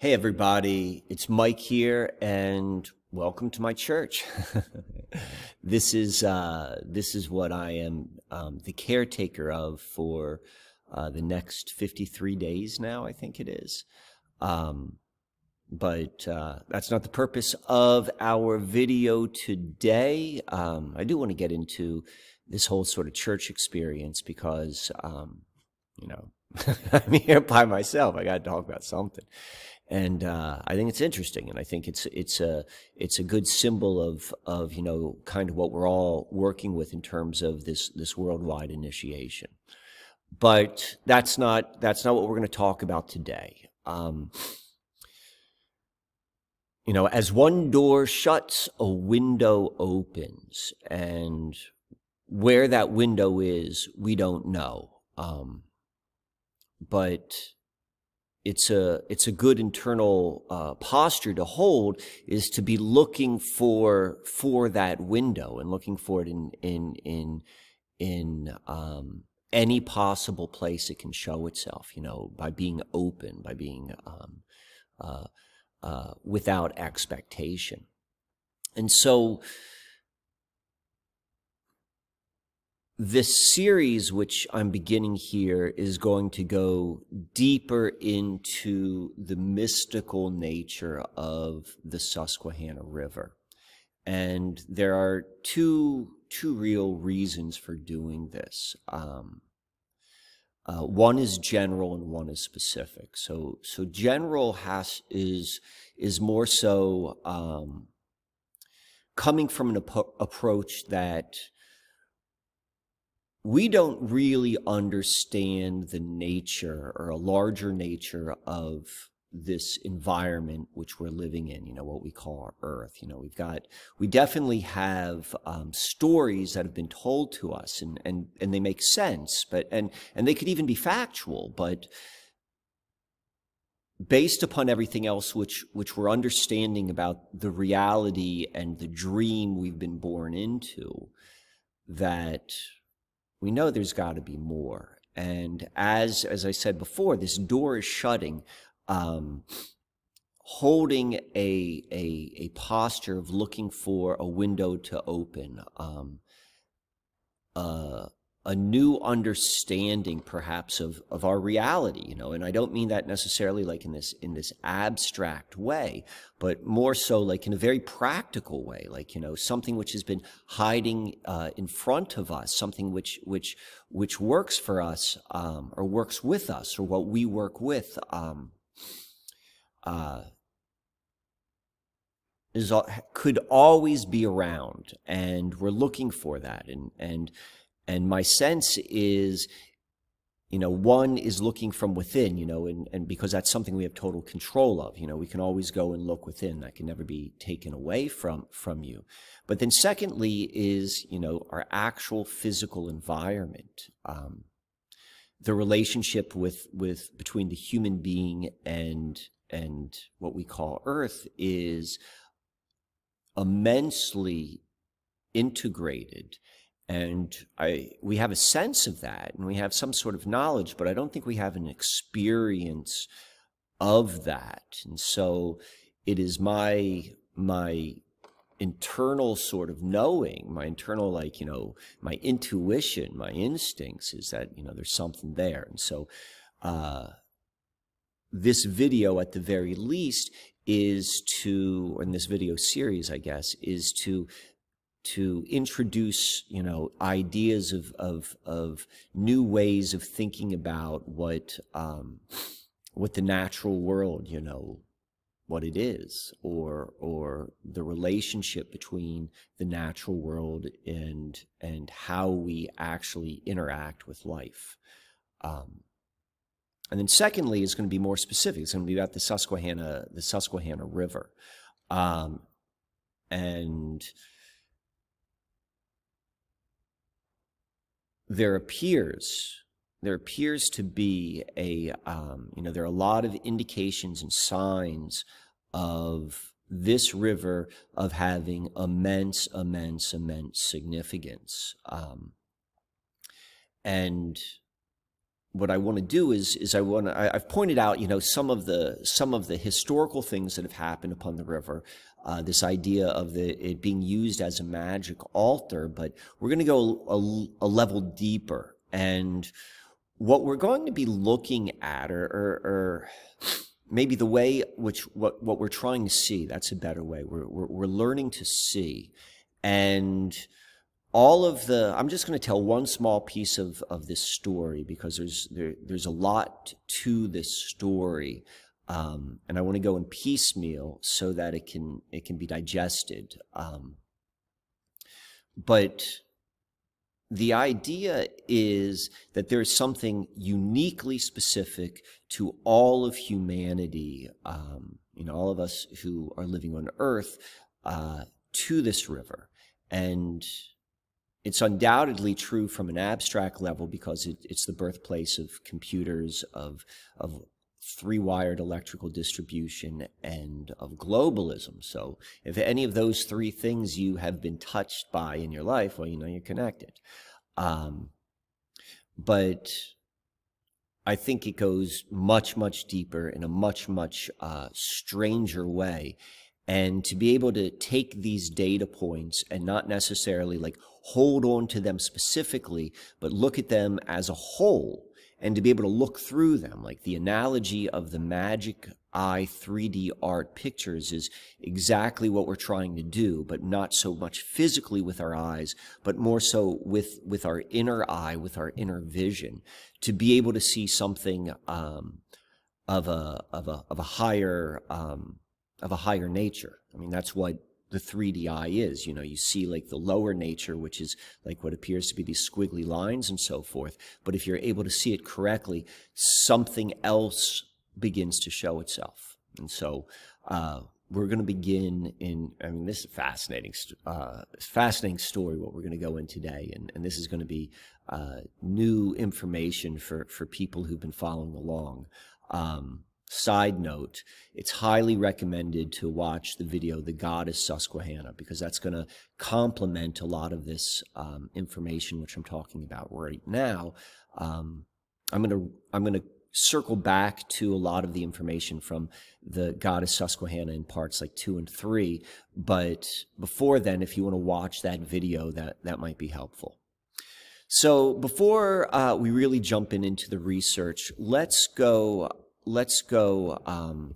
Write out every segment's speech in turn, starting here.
Hey, everybody, it's Mike here, and welcome to my church. this is uh, this is what I am um, the caretaker of for uh, the next 53 days now, I think it is. Um, but uh, that's not the purpose of our video today. Um, I do want to get into this whole sort of church experience because, um, you know, I'm here by myself. I got to talk about something and uh, I think it's interesting, and I think it's it's a it's a good symbol of of you know kind of what we're all working with in terms of this this worldwide initiation. But that's not that's not what we're going to talk about today. Um, you know, as one door shuts, a window opens, and where that window is, we don't know. Um, but it's a it's a good internal uh, posture to hold is to be looking for for that window and looking for it in in in in um, any possible place it can show itself. You know, by being open, by being um, uh, uh, without expectation, and so this series, which I'm beginning here, is going to go deeper into the mystical nature of the Susquehanna River. And there are two, two real reasons for doing this. Um, uh, one is general and one is specific. So, so general has, is, is more so, um, coming from an ap- approach that we don't really understand the nature or a larger nature of this environment which we're living in, you know, what we call our earth. You know, we've got, we definitely have um, stories that have been told to us and, and, and they make sense, but, and, and they could even be factual, but based upon everything else which, which we're understanding about the reality and the dream we've been born into, that we know there's got to be more. And as as I said before, this door is shutting. Um, holding a, a, a posture of looking for a window to open, um, uh, a new understanding perhaps of, of our reality, you know, and I don't mean that necessarily like in this, in this abstract way, but more so like in a very practical way, like, you know, something which has been hiding, uh, in front of us, something which, which, which works for us, um, or works with us or what we work with, um, uh, is, could always be around and we're looking for that and, and, and my sense is, you know, one is looking from within, you know, and, and because that's something we have total control of, you know, we can always go and look within. That can never be taken away from, from you. But then secondly is, you know, our actual physical environment. Um, the relationship with, with, between the human being and, and what we call earth is immensely integrated and I, we have a sense of that and we have some sort of knowledge, but I don't think we have an experience of that. And so it is my, my internal sort of knowing, my internal, like, you know, my intuition, my instincts is that, you know, there's something there. And so, uh, this video at the very least is to, or in this video series, I guess, is to to introduce, you know, ideas of, of, of new ways of thinking about what, um, what the natural world, you know, what it is, or, or the relationship between the natural world and, and how we actually interact with life. Um, and then secondly is going to be more specific. It's going to be about the Susquehanna, the Susquehanna River. Um, and, there appears there appears to be a um, you know there are a lot of indications and signs of this river of having immense immense immense significance um, and what I want to do is is I want to I've pointed out you know some of the some of the historical things that have happened upon the river. Uh, this idea of the, it being used as a magic altar, but we're going to go a, a, level deeper. And what we're going to be looking at, or, or, or maybe the way which what, what we're trying to see, that's a better way. We're, we're, we're learning to see. And all of the i'm just going to tell one small piece of, of this story because there's there, there's a lot to this story um, and i want to go in piecemeal so that it can it can be digested um, but the idea is that there's something uniquely specific to all of humanity um, you know all of us who are living on earth uh, to this river. And it's undoubtedly true from an abstract level because it, it's the birthplace of computers, of, of three wired electrical distribution, and of globalism. So, if any of those three things you have been touched by in your life, well, you know you're connected. Um, but I think it goes much, much deeper in a much, much uh, stranger way. And to be able to take these data points and not necessarily like hold on to them specifically, but look at them as a whole and to be able to look through them. Like the analogy of the magic eye 3D art pictures is exactly what we're trying to do, but not so much physically with our eyes, but more so with, with our inner eye, with our inner vision, to be able to see something um, of, a, of, a, of a higher um, of a higher nature. I mean, that's what the 3D eye is. You know, you see like the lower nature, which is like what appears to be these squiggly lines and so forth. But if you're able to see it correctly, something else begins to show itself. And so, uh, we're going to begin in, I mean, this is a fascinating, uh, fascinating story, what we're going to go in today. And, and this is going to be, uh, new information for, for people who've been following along. Um, Side note, it's highly recommended to watch the video, The Goddess Susquehanna, because that's going to complement a lot of this um, information which I'm talking about right now. Um, I'm going to I'm going to circle back to a lot of the information from the Goddess Susquehanna in parts like two and three. But before then, if you want to watch that video, that, that might be helpful. So before uh, we really jump in into the research, let's go let's go. Um,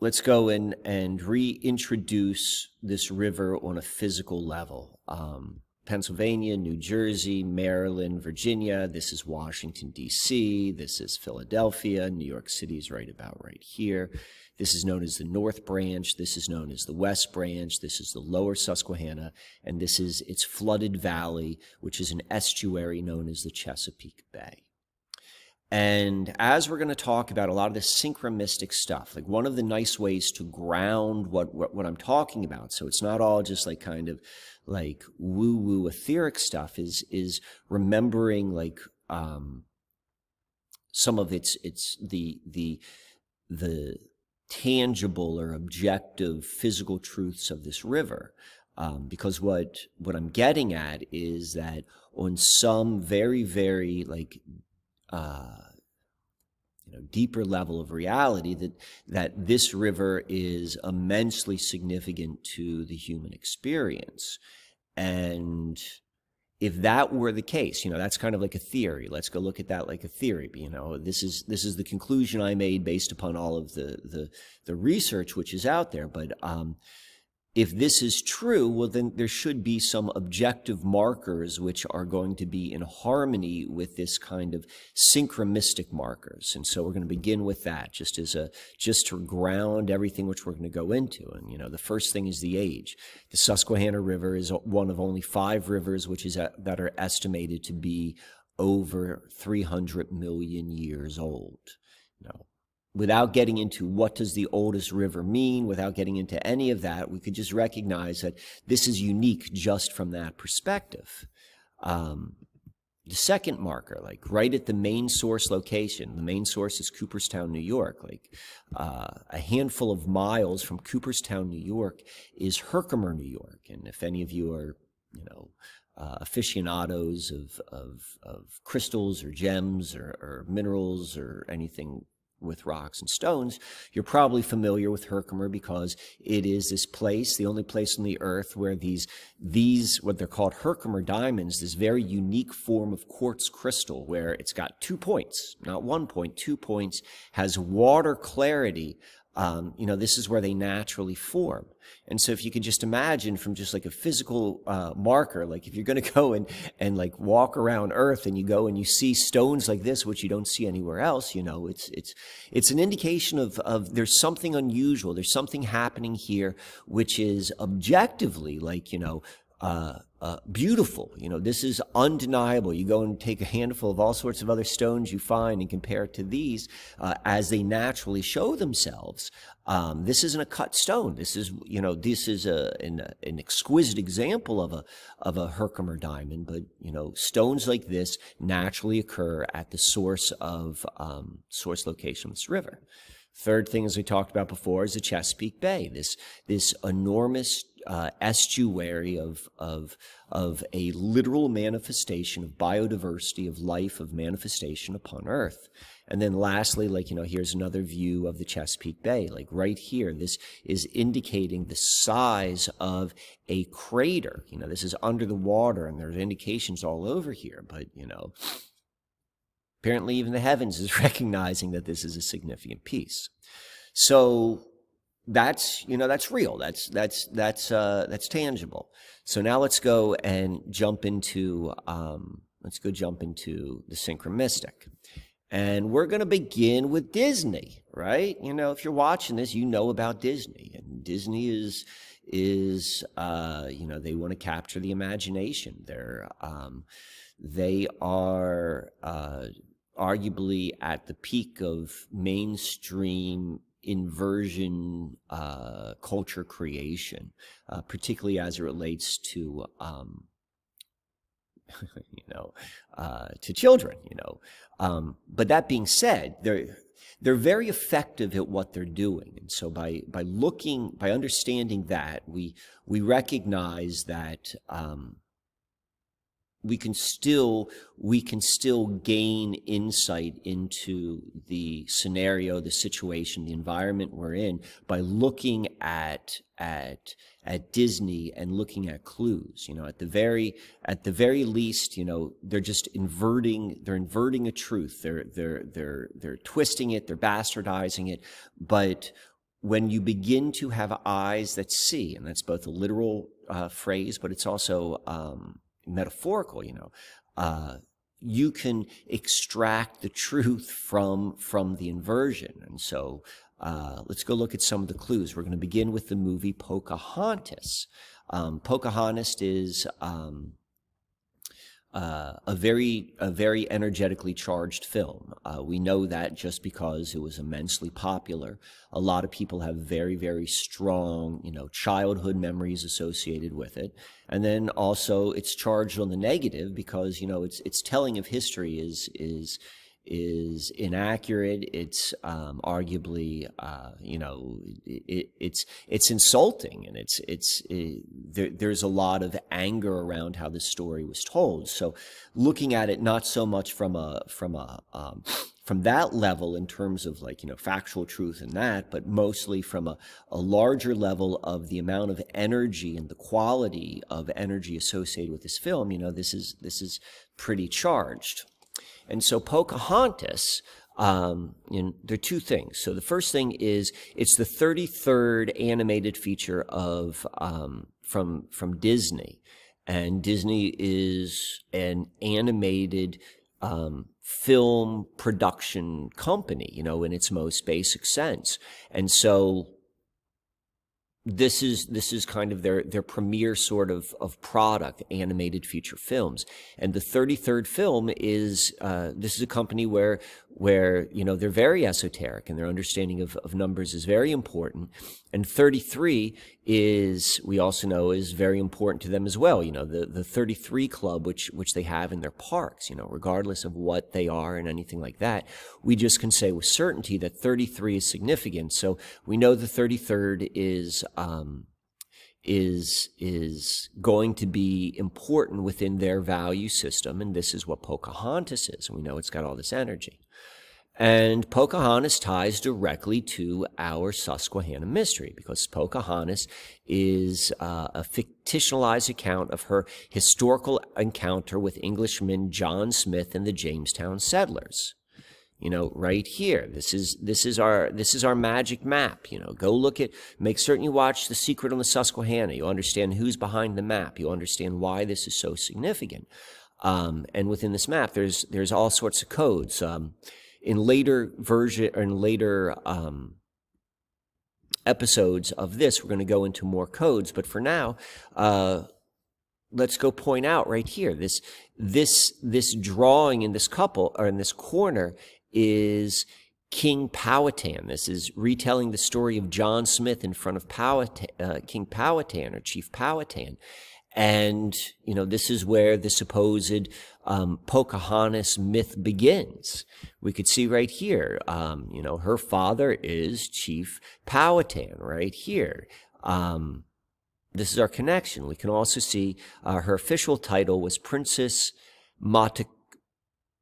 let's go in and reintroduce this river on a physical level. Um, Pennsylvania, New Jersey, Maryland, Virginia. This is Washington, D.C. This is Philadelphia. New York City is right about right here. This is known as the North Branch. This is known as the West Branch. This is the Lower Susquehanna. And this is its flooded valley, which is an estuary known as the Chesapeake Bay. And as we're going to talk about a lot of this synchromystic stuff, like one of the nice ways to ground what, what, what I'm talking about, so it's not all just like kind of like woo woo etheric stuff, is is remembering like um, some of its its the the the tangible or objective physical truths of this river. Um, because what what I'm getting at is that on some very very like uh, you know deeper level of reality that that this river is immensely significant to the human experience and if that were the case, you know, that's kind of like a theory. Let's go look at that like a theory. You know, this is this is the conclusion I made based upon all of the the, the research which is out there. But um, if this is true, well, then there should be some objective markers which are going to be in harmony with this kind of synchromystic markers. And so we're going to begin with that just as a, just to ground everything which we're going to go into. And, you know, the first thing is the age. The Susquehanna River is one of only five rivers which is, a, that are estimated to be over 300 million years old. Know, without getting into what does the oldest river mean, without getting into any of that, we could just recognize that this is unique just from that perspective. Um, the second marker, like right at the main source location, the main source is Cooperstown, New York. Like uh, a handful of miles from Cooperstown, New York, is Herkimer, New York. And if any of you are, you know, uh, aficionados of, of, of crystals or gems or, or minerals or anything with rocks and stones, you're probably familiar with Herkimer because it is this place, the only place on the earth where these, these, what they're called Herkimer diamonds, this very unique form of quartz crystal where it's got two points, not one point, two points, has water clarity um, you know, this is where they naturally form. And so if you can just imagine from just like a physical uh, marker, like if you're going to go and, and like walk around Earth and you go and you see stones like this, which you don't see anywhere else, you know, it's, it's, it's an indication of, of there's something unusual. There's something happening here, which is objectively like, you know, uh, uh, beautiful. You know, this is undeniable. You go and take a handful of all sorts of other stones you find and compare it to these uh, as they naturally show themselves. Um, this isn't a cut stone. This is, you know, this is a, an, an exquisite example of a of a Herkimer diamond. But you know, stones like this naturally occur at the source of um, source location of this river. Third thing, as we talked about before, is the Chesapeake Bay. This this enormous uh, estuary of of of a literal manifestation of biodiversity of life of manifestation upon Earth. And then lastly, like you know, here's another view of the Chesapeake Bay. Like right here, this is indicating the size of a crater. You know, this is under the water, and there's indications all over here. But you know, Apparently, even the heavens is recognizing that this is a significant piece. So that's you know that's real. That's that's that's uh, that's tangible. So now let's go and jump into um, let's go jump into the synchromystic. And we're going to begin with Disney, right? You know, if you're watching this, you know about Disney, and Disney is is uh, you know they want to capture the imagination. They're um, they are uh, arguably at the peak of mainstream inversion uh, culture creation, uh, particularly as it relates to, um, you know, uh, to children. You know, um, but that being said, they're they're very effective at what they're doing, and so by by looking by understanding that we we recognize that. Um, we can still we can still gain insight into the scenario the situation the environment we're in by looking at at at Disney and looking at clues. You know at the very at the very least you know they're just inverting they're inverting a truth. They're they're they're they're twisting it they're bastardizing it. But when you begin to have eyes that see and that's both a literal uh, phrase but it's also um, metaphorical, you know, uh, you can extract the truth from from the inversion. And so uh, let's go look at some of the clues. We're going to begin with the movie Pocahontas. Um, Pocahontas is um, uh, a very a very energetically charged film. Uh, we know that just because it was immensely popular. A lot of people have very very strong you know childhood memories associated with it, and then also it's charged on the negative because you know its its telling of history is is is inaccurate. It's um, arguably, uh, you know, it, it's it's insulting, and it's it's it, there, there's a lot of anger around how this story was told. So, looking at it not so much from a from a um, from that level in terms of like you know factual truth and that, but mostly from a, a larger level of the amount of energy and the quality of energy associated with this film. You know, this is this is pretty charged. And so Pocahontas, um, there are two things. So the first thing is it's the 33rd animated feature of um, from from Disney, and Disney is an animated um, film production company, you know, in its most basic sense. And so this is this is kind of their their premier sort of of product animated feature films. And the 33rd film is uh, this is a company where where you know they're very esoteric and their understanding of, of numbers is very important and 33 is we also know is very important to them as well you know the the 33 club which which they have in their parks you know regardless of what they are and anything like that we just can say with certainty that 33 is significant so we know the 33rd is um is is going to be important within their value system, and this is what Pocahontas is. We know it's got all this energy. And Pocahontas ties directly to our Susquehanna mystery because Pocahontas is uh, a fictionalized account of her historical encounter with Englishman John Smith and the Jamestown settlers. You know, right here. This is this is our this is our magic map. You know, go look at. Make certain you watch The Secret on the Susquehanna. You'll understand who's behind the map. You'll understand why this is so significant. Um, and within this map, there's there's all sorts of codes. Um, in later version or in later um, episodes of this, we're going to go into more codes. But for now, uh, let's go point out right here this this this drawing in this couple or in this corner is King Powhatan. This is retelling the story of John Smith in front of Powhatan, uh, King Powhatan or Chief Powhatan. And, you know, this is where the supposed um, Pocahontas myth begins. We could see right here, um, you know, her father is Chief Powhatan right here. Um, this is our connection. We can also see uh, her official title was Princess Mata,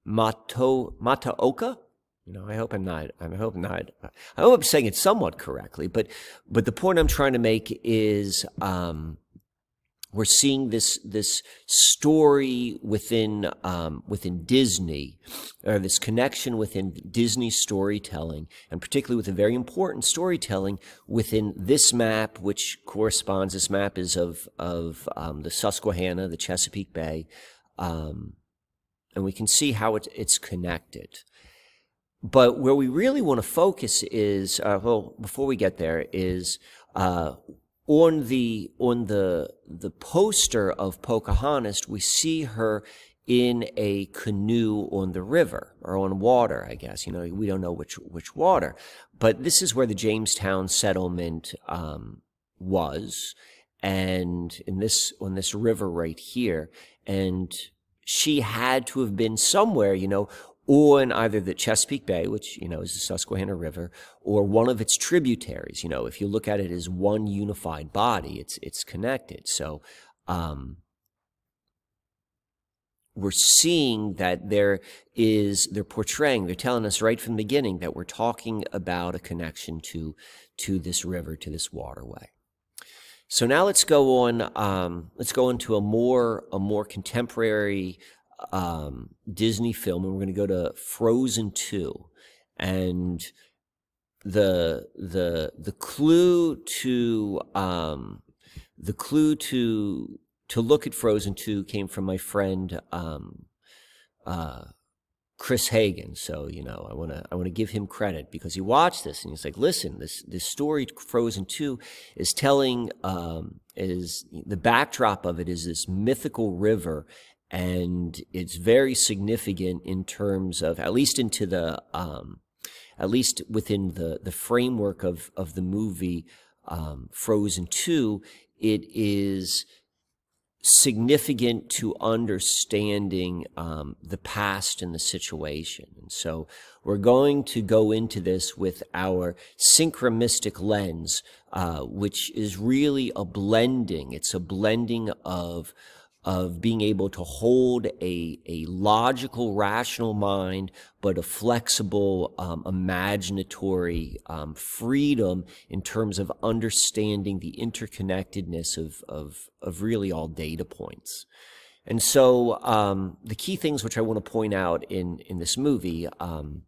Mato, Mataoka. You know, I hope I'm not. I hope not. I hope I'm saying it somewhat correctly. But, but the point I'm trying to make is, um, we're seeing this this story within um, within Disney, or this connection within Disney storytelling, and particularly with a very important storytelling within this map, which corresponds. This map is of of um, the Susquehanna, the Chesapeake Bay, um, and we can see how it, it's connected. But where we really want to focus is, uh, well, before we get there, is uh, on the on the the poster of Pocahontas, we see her in a canoe on the river or on water, I guess. You know, we don't know which which water, but this is where the Jamestown settlement um, was, and in this on this river right here, and she had to have been somewhere, you know, or in either the Chesapeake Bay, which, you know, is the Susquehanna River, or one of its tributaries. You know, if you look at it as one unified body, it's, it's connected. So, um, we're seeing that there is, they're portraying, they're telling us right from the beginning that we're talking about a connection to, to this river, to this waterway. So now let's go on, um, let's go into a more, a more contemporary um, Disney film, and we're going to go to Frozen Two, and the the the clue to um, the clue to to look at Frozen Two came from my friend um, uh, Chris Hagen. So you know, I want to I want to give him credit because he watched this and he's like, listen, this this story Frozen Two is telling um, is the backdrop of it is this mythical river and it's very significant in terms of at least into the um, at least within the the framework of of the movie um, Frozen Two, it is significant to understanding um, the past and the situation. And so we're going to go into this with our synchromystic lens, uh, which is really a blending. It's a blending of of being able to hold a, a logical, rational mind, but a flexible, um, imaginatory um, freedom in terms of understanding the interconnectedness of, of, of really all data points. And so um, the key things which I want to point out in, in this movie, um,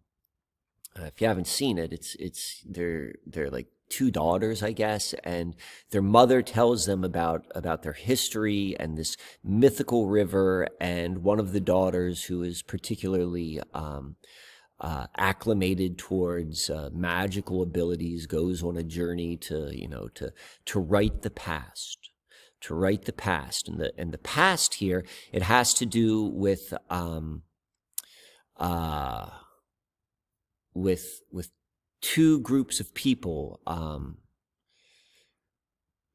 if you haven't seen it, it's, it's, they're, they're like two daughters, I guess, and their mother tells them about about their history and this mythical river. And one of the daughters, who is particularly um, uh, acclimated towards uh, magical abilities, goes on a journey to you know to to write the past to write the past and the and the past here it has to do with um uh with with two groups of people um,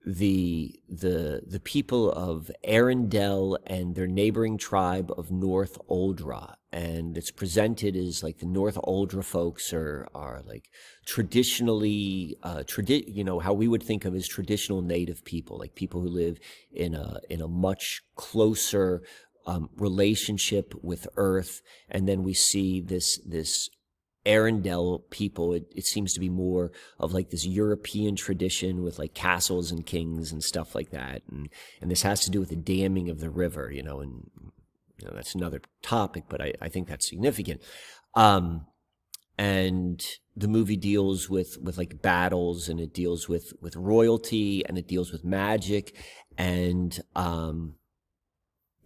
the the the people of Arendelle and their neighboring tribe of North Oldra, and it's presented as like the Northuldra folks are are like traditionally uh, tradi- you know how we would think of as traditional native people, like people who live in a in a much closer um, relationship with Earth, and then we see this this Arendelle people, it, it seems to be more of like this European tradition with like castles and kings and stuff like that. And, and this has to do with the damming of the river, you know, and you know, that's another topic, but I, I think that's significant. Um, and the movie deals with, with like battles and it deals with, with royalty and it deals with magic. And, um,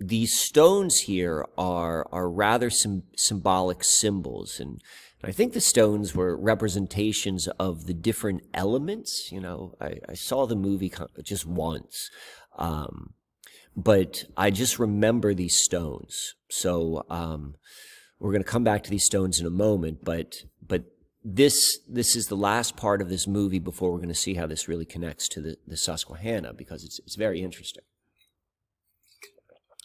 these stones here are, are rather sim- symbolic symbols and, I think the stones were representations of the different elements. You know, I, I saw the movie just once, um, but I just remember these stones. So um, we're going to come back to these stones in a moment, but but this this is the last part of this movie before we're going to see how this really connects to the, the Susquehanna because it's it's very interesting.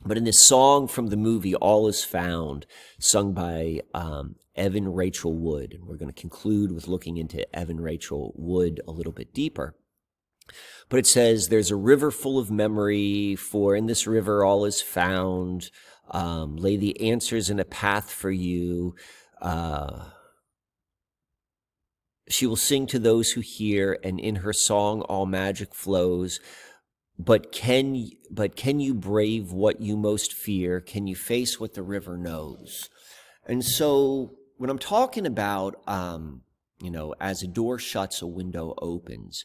But in this song from the movie, All Is Found, sung by um, Evan Rachel Wood, and we're going to conclude with looking into Evan Rachel Wood a little bit deeper. But it says, There's a river full of memory, for in this river all is found. Um, lay the answers in a path for you. Uh, she will sing to those who hear, and in her song all magic flows but can but can you brave what you most fear? Can you face what the river knows? And so when i'm talking about um, you know as a door shuts a window opens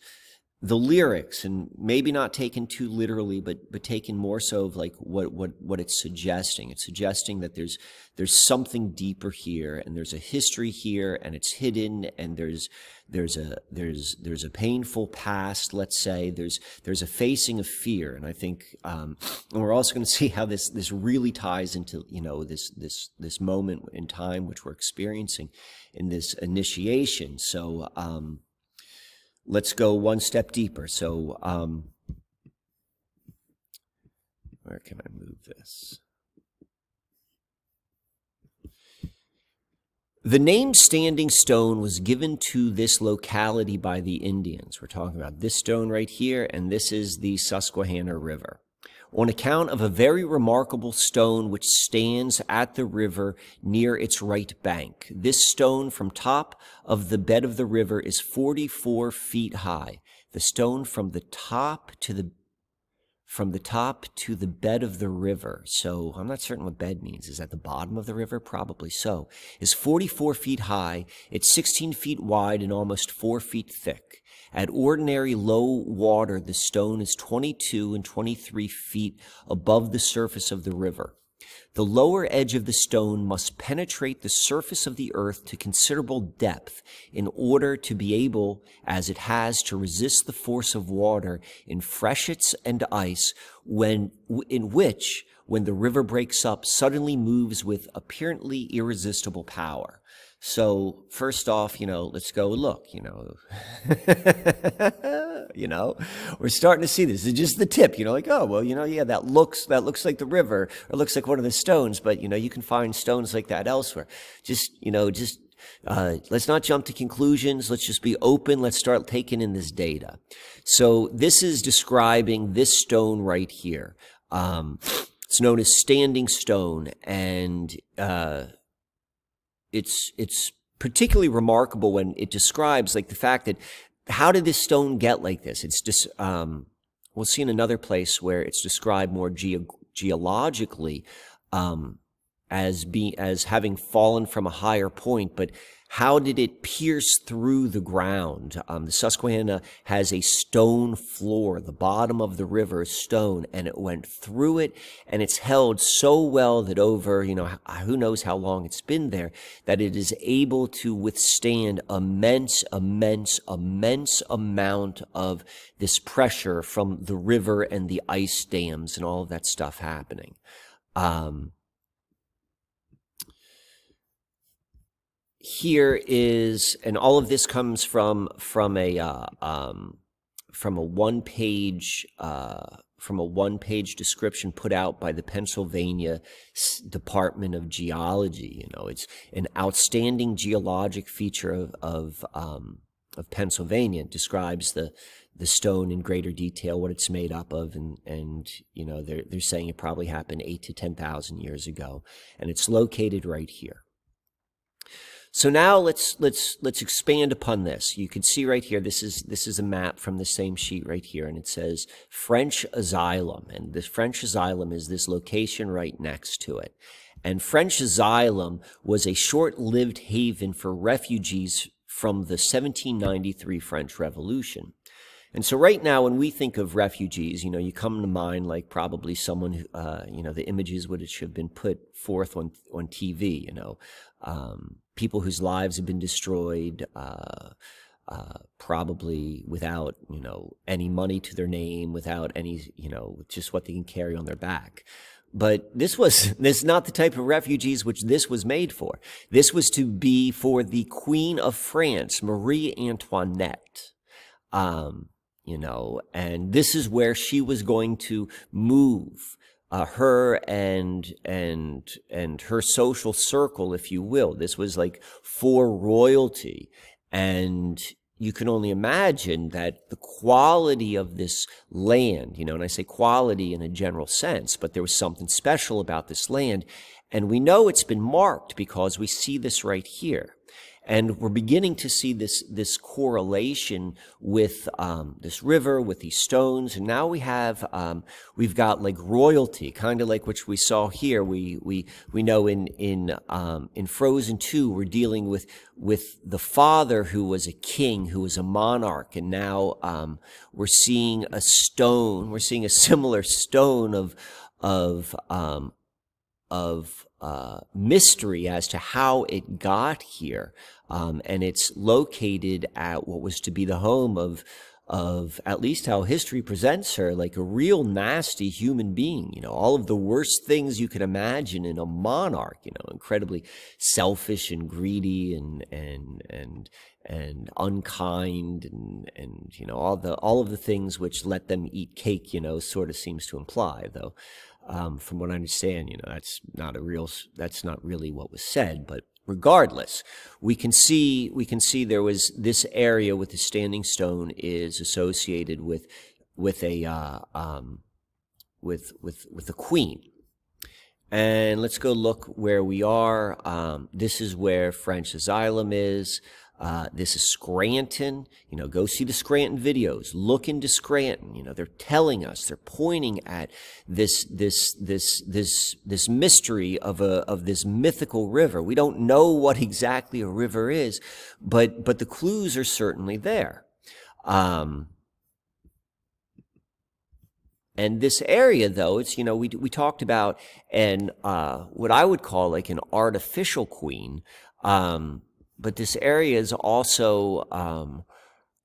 the lyrics and maybe not taken too literally but but taken more so of like what what what it's suggesting. It's suggesting that there's there's something deeper here and there's a history here and it's hidden and there's there's a there's there's a painful past let's say there's there's a facing of fear and i think um, and we're also going to see how this this really ties into you know this this this moment in time which we're experiencing in this initiation so um, let's go one step deeper. So, um, where can I move this? The name Standing Stone was given to this locality by the Indians. We're talking about this stone right here, and this is the Susquehanna River on account of a very remarkable stone which stands at the river near its right bank. This stone from top of the bed of the river is 44 feet high. The stone from the top to the from the top to the bed of the river. So I'm not certain what bed means. Is that the bottom of the river? Probably so. Is 44 feet high. It's 16 feet wide and almost 4 feet thick. At ordinary low water, the stone is 22 and 23 feet above the surface of the river. The lower edge of the stone must penetrate the surface of the earth to considerable depth in order to be able, as it has, to resist the force of water in freshets and ice, when, in which, when the river breaks up, suddenly moves with apparently irresistible power. So first off, you know, let's go look, you know, you know, we're starting to see this. It's just the tip, you know, like, oh, well, you know, yeah, that looks, that looks like the river or looks like one of the stones, but you know, you can find stones like that elsewhere. Just, you know, just, uh, let's not jump to conclusions. Let's just be open. Let's start taking in this data. So this is describing this stone right here. Um, it's known as standing stone and, uh, it's it's particularly remarkable when it describes like the fact that how did this stone get like this? It's just um, we'll see in another place where it's described more ge- geologically um, as being as having fallen from a higher point, but how did it pierce through the ground? Um, the Susquehanna has a stone floor. The bottom of the river is stone, and it went through it, and it's held so well that over, you know, who knows how long it's been there, that it is able to withstand immense, immense, immense amount of this pressure from the river and the ice dams and all of that stuff happening. Um, here is, and all of this comes from from a uh, um, from a one page uh, from a one page description put out by the Pennsylvania Department of Geology. You know, it's an outstanding geologic feature of of, um, of Pennsylvania. It describes the the stone in greater detail, what it's made up of, and and you know they're they're saying it probably happened eight to ten thousand years ago, and it's located right here. So now let's let's let's expand upon this. You can see right here. This is this is a map from the same sheet right here, and it says French Asylum, and the French Asylum is this location right next to it. And French Asylum was a short-lived haven for refugees from the 1793 French Revolution. And so right now, when we think of refugees, you know, you come to mind like probably someone who, uh, you know, the images would have been put forth on, on TV, you know, um, people whose lives have been destroyed, uh, uh, probably without, you know, any money to their name, without any, you know, just what they can carry on their back. But this was this is not the type of refugees which this was made for. This was to be for the Queen of France, Marie Antoinette. Um, you know, and this is where she was going to move. Uh, her and and and her social circle, if you will. This was like for royalty, and you can only imagine that the quality of this land, you know, and I say quality in a general sense, but there was something special about this land, and we know it's been marked because we see this right here. And we're beginning to see this, this correlation with um, this river, with these stones. And now we have, um, we've got like royalty, kind of like which we saw here. We, we, we know in, in, um, in Frozen 2, we're dealing with, with the father who was a king, who was a monarch. And now um, we're seeing a stone, we're seeing a similar stone of, of, um, of uh, mystery as to how it got here. Um, and it's located at what was to be the home of of at least how history presents her like a real nasty human being you know all of the worst things you can imagine in a monarch you know incredibly selfish and greedy and and and and unkind and and you know all the all of the things which let them eat cake you know sort of seems to imply though um, from what I understand, you know, that's not a real, that's not really what was said, but regardless, we can see, we can see there was this area with the standing stone is associated with, with a, uh, um, with, with, with the queen. And let's go look where we are. Um, this is where French Asylum is. Uh, this is Scranton. You know, go see the Scranton videos. Look into Scranton. You know, they're telling us, they're pointing at this, this, this, this, this mystery of a, of this mythical river. We don't know what exactly a river is, but, but the clues are certainly there. Um, and this area, though, it's, you know, we, we talked about an, uh, what I would call like an artificial queen. Um, but this area is also um,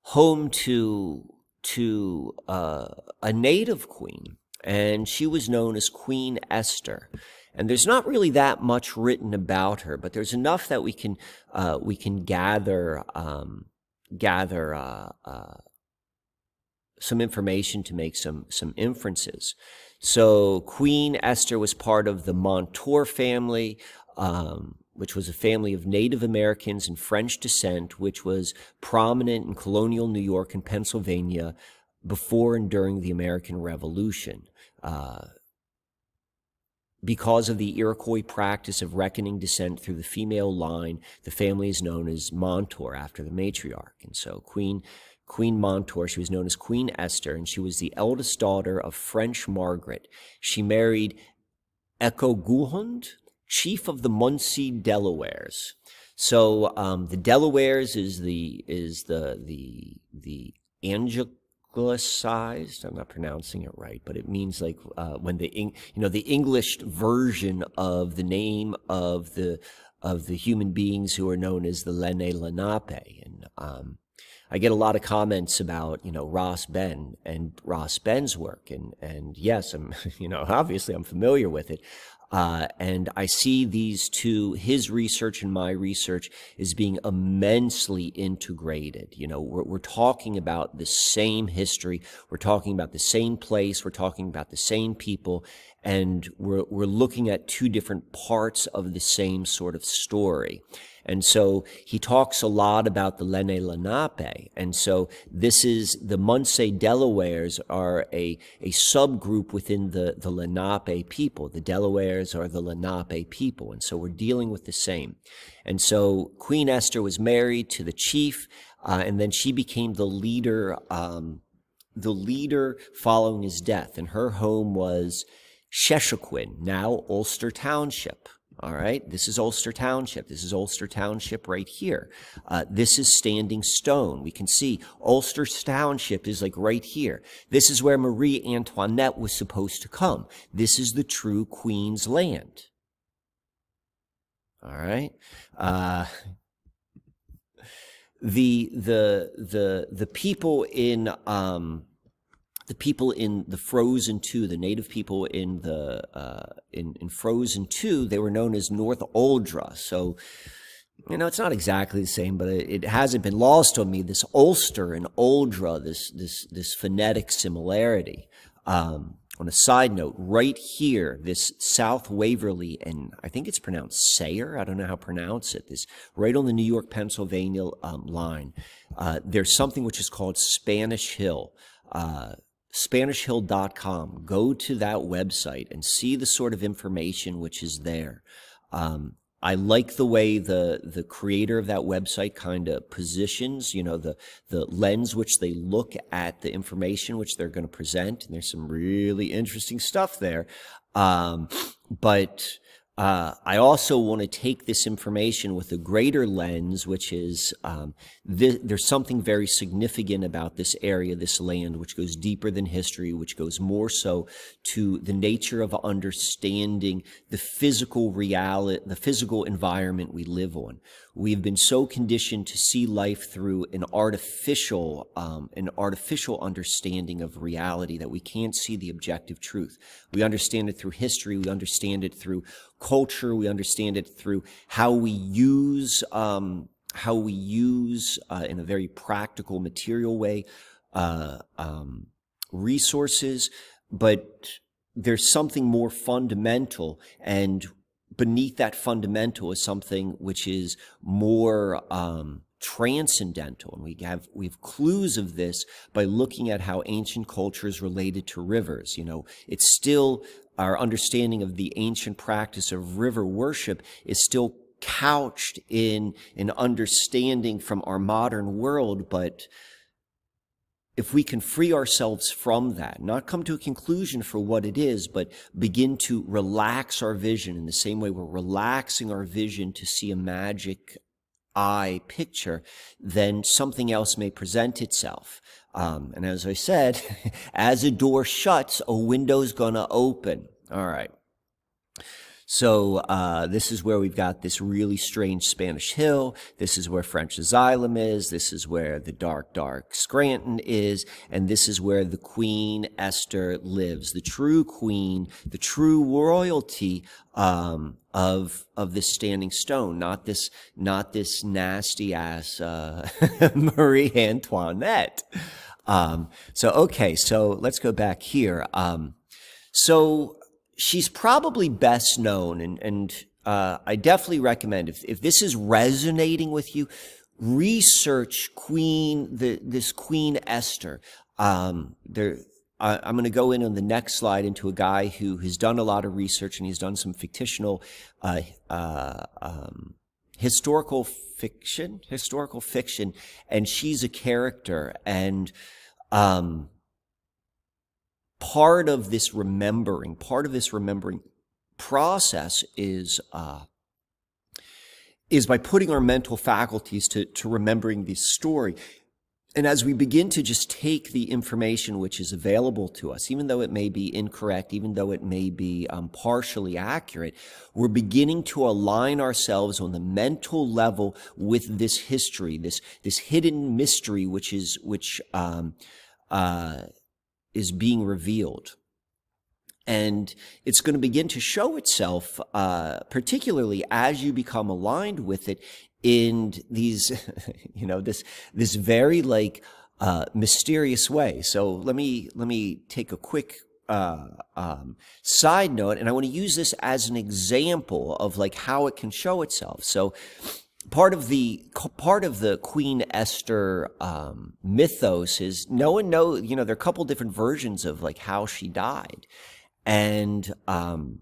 home to to uh, a native queen, and she was known as Queen Esther. And there's not really that much written about her, but there's enough that we can uh, we can gather um, gather uh, uh some information to make some some inferences. So Queen Esther was part of the Montour family. Um, which was a family of Native Americans and French descent, which was prominent in colonial New York and Pennsylvania before and during the American Revolution. Uh, because of the Iroquois practice of reckoning descent through the female line, the family is known as Montour after the matriarch. And so Queen Queen Montour, she was known as Queen Esther, and she was the eldest daughter of French Margaret. She married Ecoguhund, chief of the Munsee Delawares. So um, the Delawares is the is the the the anglicized. I'm not pronouncing it right, but it means like uh, when the you know the English version of the name of the of the human beings who are known as the Lenni Lenape, and um, I get a lot of comments about, you know, Ross Ben and Ross Ben's work. And, and yes, I'm, you know, obviously I'm familiar with it. Uh, and I see these two, his research and my research, is being immensely integrated. You know, we're, we're talking about the same history, we're talking about the same place, we're talking about the same people, and we're, we're looking at two different parts of the same sort of story. And so he talks a lot about the Lenni Lenape. And so this is the Munsee Delawares are a, a subgroup within the, the Lenape people. The Delawares are the Lenape people. And so we're dealing with the same. And so Queen Esther was married to the chief, uh, and then she became the leader, um, the leader following his death. And her home was Sheshequin, now Ulster Township. All right, this is Ulster Township. This is Ulster Township right here. Uh, this is Standing Stone. We can see Ulster Township is like right here. This is where Marie Antoinette was supposed to come. This is the true Queen's land. All right. Uh, the the the the people in um, the people in the Frozen Two, the native people in the uh, in, in Frozen Two, they were known as North Uldra. So, you know, it's not exactly the same, but it, it hasn't been lost on me. This Ulster and Uldra, this this this phonetic similarity. Um, on a side note, right here, this South Waverly, and I think it's pronounced Sayer. I don't know how to pronounce it. This right on the New York Pennsylvania um, line. Uh, there's something which is called Spanish Hill. Uh, SpanishHill.com. Go to that website and see the sort of information which is there. Um, I like the way the the creator of that website kind of positions, you know, the the lens which they look at the information which they're going to present, and there's some really interesting stuff there. Um, but uh, I also want to take this information with a greater lens, which is um, th- there's something very significant about this area, this land, which goes deeper than history, which goes more so to the nature of understanding the physical reality, the physical environment we live on. We've been so conditioned to see life through an artificial, um, an artificial understanding of reality that we can't see the objective truth. We understand it through history. We understand it through culture. We understand it through how we use, um, how we use, uh, in a very practical, material way, uh, um, resources. But there's something more fundamental and beneath that fundamental is something which is more um, transcendental. And we have we have clues of this by looking at how ancient cultures related to rivers. You know it's still our understanding of the ancient practice of river worship is still couched in an understanding from our modern world but if we can free ourselves from that, not come to a conclusion for what it is, but begin to relax our vision in the same way we're relaxing our vision to see a magic eye picture, then something else may present itself. Um, and as I said, as a door shuts, a window's gonna open. All right. So uh, this is where we've got this really strange Spanish hill. This is where French Azilum is. This is where the dark, dark Scranton is. And this is where the Queen Esther lives. The true queen, the true royalty um, of of this standing stone, not this not this nasty ass uh, Marie Antoinette. Um, so okay, so let's go back here. Um, so she's probably best known, and, and uh, I definitely recommend if, if this is resonating with you, research Queen, the, this Queen Esther. Um, there, I, I'm going to go in on the next slide into a guy who has done a lot of research and he's done some fictional, uh, uh, um, historical fiction, historical fiction, and she's a character and, um, part of this remembering, part of this remembering process is uh, is by putting our mental faculties to to remembering this story. And as we begin to just take the information which is available to us, even though it may be incorrect, even though it may be um, partially accurate, we're beginning to align ourselves on the mental level with this history, this this hidden mystery, which is which um, uh, is being revealed. and it's going to begin to show itself, uh, particularly as you become aligned with it in these, you know, this this very like uh, mysterious way. So let me let me take a quick uh, um, side note, and I want to use this as an example of like how it can show itself. So part of the part of the Queen Esther um, mythos is no one know. You know, there are a couple different versions of like how she died, and um,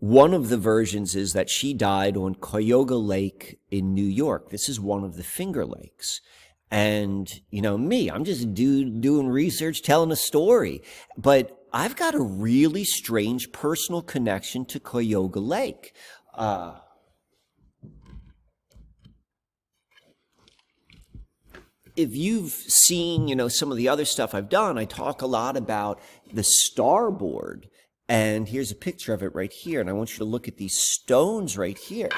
one of the versions is that she died on Cuyahoga Lake in New York. This is one of the Finger Lakes. And, you know, me, I'm just do, doing research, telling a story. But I've got a really strange personal connection to Cuyahoga Lake. Uh, if you've seen, you know, some of the other stuff I've done, I talk a lot about the starboard. And here's a picture of it right here. And I want you to look at these stones right here.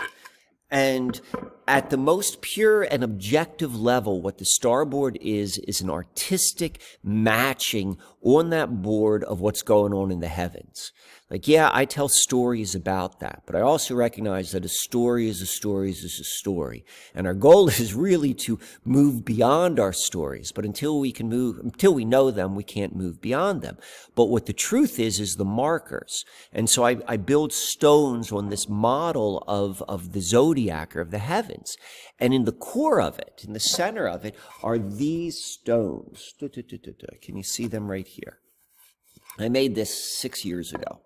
And at the most pure and objective level, what the starboard is, is an artistic matching on that board of what's going on in the heavens. Like, yeah, I tell stories about that, but I also recognize that a story is a story is a story. And our goal is really to move beyond our stories. But until we can move, until we know them, we can't move beyond them. But what the truth is, is the markers. And so I, I build stones on this model of, of the zodiac or of the heavens. And in the core of it, in the center of it, are these stones. Can you see them right here? I made this six years ago.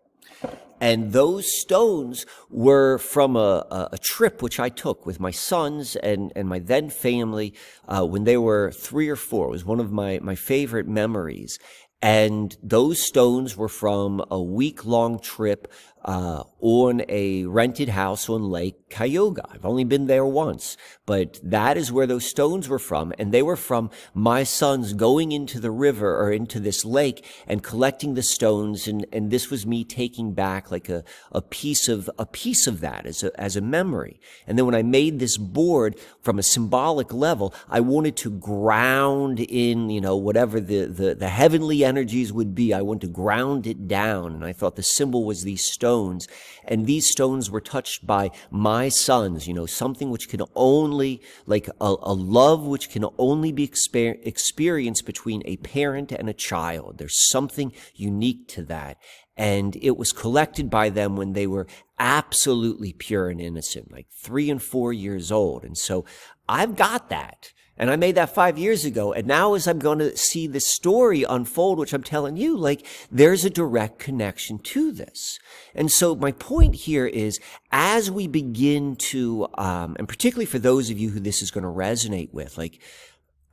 And those stones were from a, a, trip which I took with my sons and, and my then family uh, when they were three or four. It was one of my, my favorite memories. And those stones were from a week long trip uh, on a rented house on Lake Cayuga. I've only been there once, but that is where those stones were from. And they were from my sons going into the river or into this lake and collecting the stones. And, and this was me taking back like a, a piece of, a piece of that as a, as a memory. And then when I made this board from a symbolic level, I wanted to ground in, you know, whatever the, the, the heavenly energies would be. I wanted to ground it down. And I thought the symbol was these stones stones. And these stones were touched by my sons, you know, something which can only, like a, a love which can only be exper- experienced between a parent and a child. There's something unique to that. And it was collected by them when they were absolutely pure and innocent, like three and four years old. And so I've got that. And I made that five years ago. And now as I'm going to see this story unfold, which I'm telling you, like there's a direct connection to this. And so my point here is as we begin to, um, and particularly for those of you who this is going to resonate with, like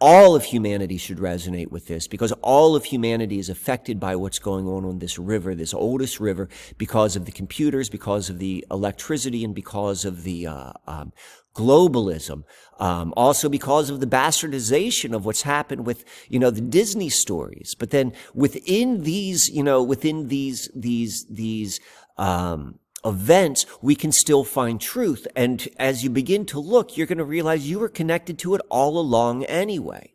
all of humanity should resonate with this because all of humanity is affected by what's going on on this river, this oldest river, because of the computers, because of the electricity, and because of the uh, um, globalism. Um, also because of the bastardization of what's happened with, you know, the Disney stories. But then within these, you know, within these, these, these, um, events, we can still find truth. And as you begin to look, you're going to realize you were connected to it all along anyway.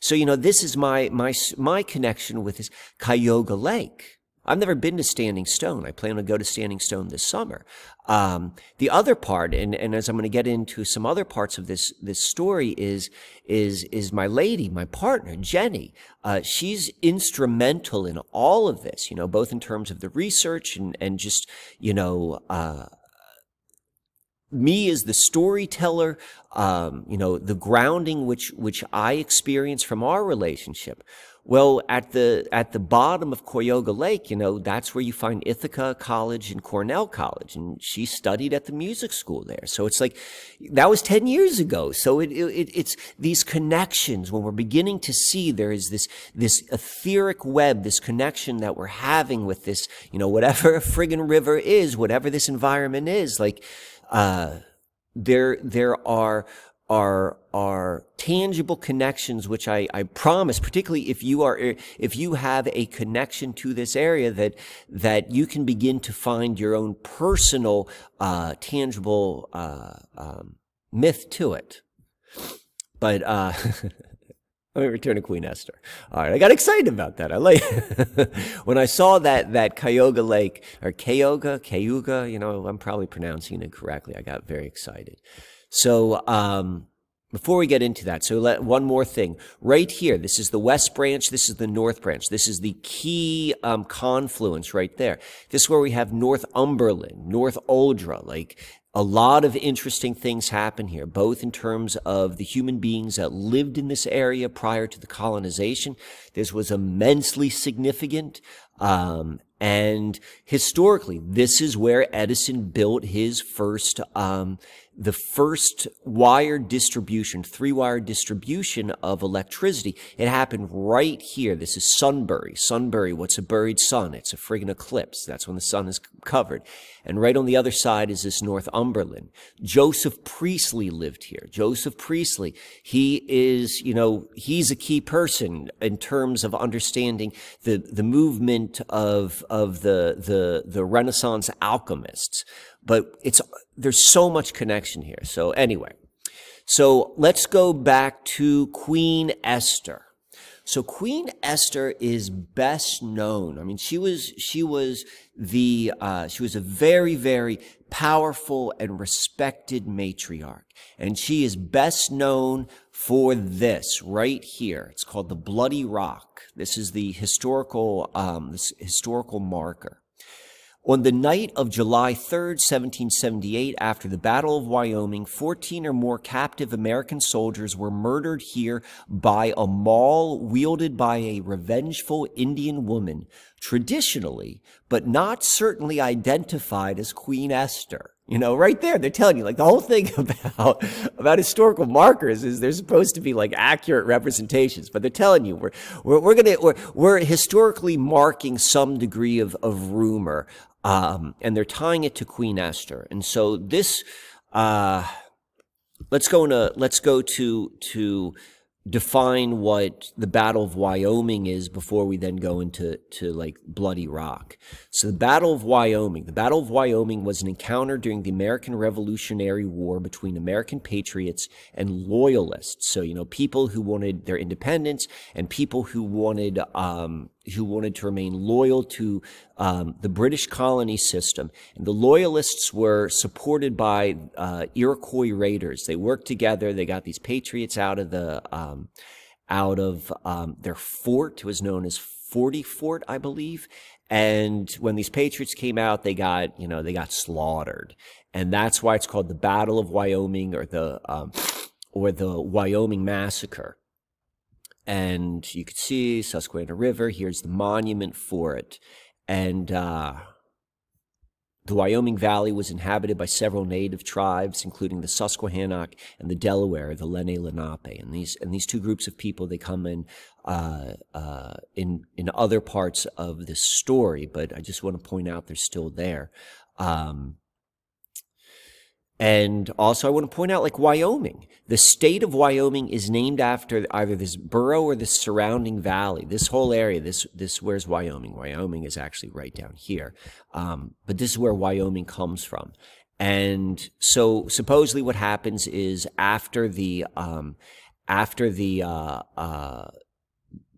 So, you know, this is my, my, my connection with this Cuyahoga Lake. I've never been to Standing Stone. I plan to go to Standing Stone this summer. Um, the other part, and, and as I'm going to get into some other parts of this this story, is is is my lady, my partner, Jenny. Uh, she's instrumental in all of this. You know, both in terms of the research and and just you know. Uh, me as the storyteller, um, you know, the grounding which which I experience from our relationship, well, at the at the bottom of Cuyahoga Lake, you know, that's where you find Ithaca College and Cornell College, and she studied at the music school there. So it's like that was ten years ago. So it, it it's these connections when we're beginning to see there is this this etheric web, this connection that we're having with this, you know, whatever a friggin' river is, whatever this environment is, like uh, there there are are are tangible connections which I, I promise particularly if you are if you have a connection to this area that that you can begin to find your own personal uh, tangible uh, um, myth to it but uh, Let me return to Queen Esther. All right, I got excited about that. I like when I saw that that Cuyahoga Lake or Cayuga, Cayuga. You know, I'm probably pronouncing it correctly. I got very excited. So um, before we get into that, so let, one more thing. Right here, this is the West Branch. This is the North Branch. This is the key um, confluence right there. This is where we have Northumberland, North Uldra. Like a lot of interesting things happen here, both in terms of the human beings that lived in this area prior to the colonization. This was immensely significant. Um, and historically, this is where Edison built his first um, the first wire distribution, three wire distribution of electricity. It happened right here. This is Sunbury. Sunbury, what's a buried sun? It's a friggin' eclipse. That's when the sun is covered. And right on the other side is this Northumberland. Joseph Priestley lived here. Joseph Priestley, he is, you know, he's a key person in terms of understanding the, the movement of, of the, the, the Renaissance alchemists but it's there's so much connection here. So anyway, so let's go back to Queen Esther. So Queen Esther is best known. I mean, she was she was the uh, she was a very very powerful and respected matriarch, and she is best known for this right here. It's called the Bloody Rock. This is the historical um, this historical marker. On the night of July 3, 1778, after the Battle of Wyoming, 14 or more captive American soldiers were murdered here by a maul wielded by a revengeful Indian woman, traditionally, but not certainly identified as Queen Esther. You know, right there, they're telling you like the whole thing about about historical markers is they're supposed to be like accurate representations, but they're telling you we're we're, we're gonna we're, we're historically marking some degree of of rumor um, and they're tying it to Queen Esther. And so this, uh, let's go into let's go to to define what the Battle of Wyoming is before we then go into to like Bloody Rock. So the Battle of Wyoming, the Battle of Wyoming was an encounter during the American Revolutionary War between American patriots and loyalists. So you know people who wanted their independence and people who wanted um, who wanted to remain loyal to um, the British colony system. And the loyalists were supported by uh, Iroquois raiders. They worked together. They got these patriots out of the um, out of um, their fort. It was known as Forty Fort, I believe. And when these patriots came out, they got you know they got slaughtered, and that's why it's called the Battle of Wyoming or the um, or the Wyoming Massacre and you could see Susquehanna River. Here's the monument for it. And uh, the Wyoming Valley was inhabited by several native tribes, including the Susquehannock and the Delaware, the Lenni Lenape. And these and these two groups of people they come in uh, uh, in in other parts of this story, but I just want to point out they're still there. Um, and also, I want to point out, like Wyoming, the state of Wyoming is named after either this borough or the surrounding valley. This whole area, this this where's Wyoming? Wyoming is actually right down here, um, but this is where Wyoming comes from. And so, supposedly, what happens is after the um, after the uh, uh,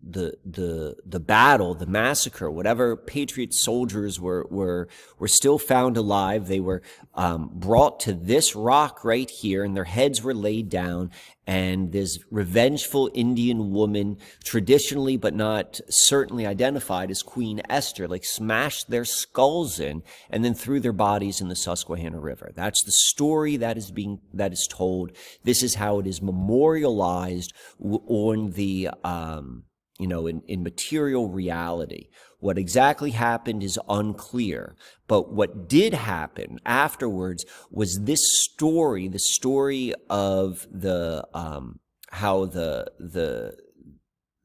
the the the battle, the massacre, whatever Patriot soldiers were were were still found alive. They were um, brought to this rock right here, and their heads were laid down. And this revengeful Indian woman, traditionally but not certainly identified as Queen Esther, like smashed their skulls in and then threw their bodies in the Susquehanna River. That's the story that is being that is told. This is how it is memorialized on the. Um, you know, in, in material reality. What exactly happened is unclear. But what did happen afterwards was this story, the story of the, um, how the, the,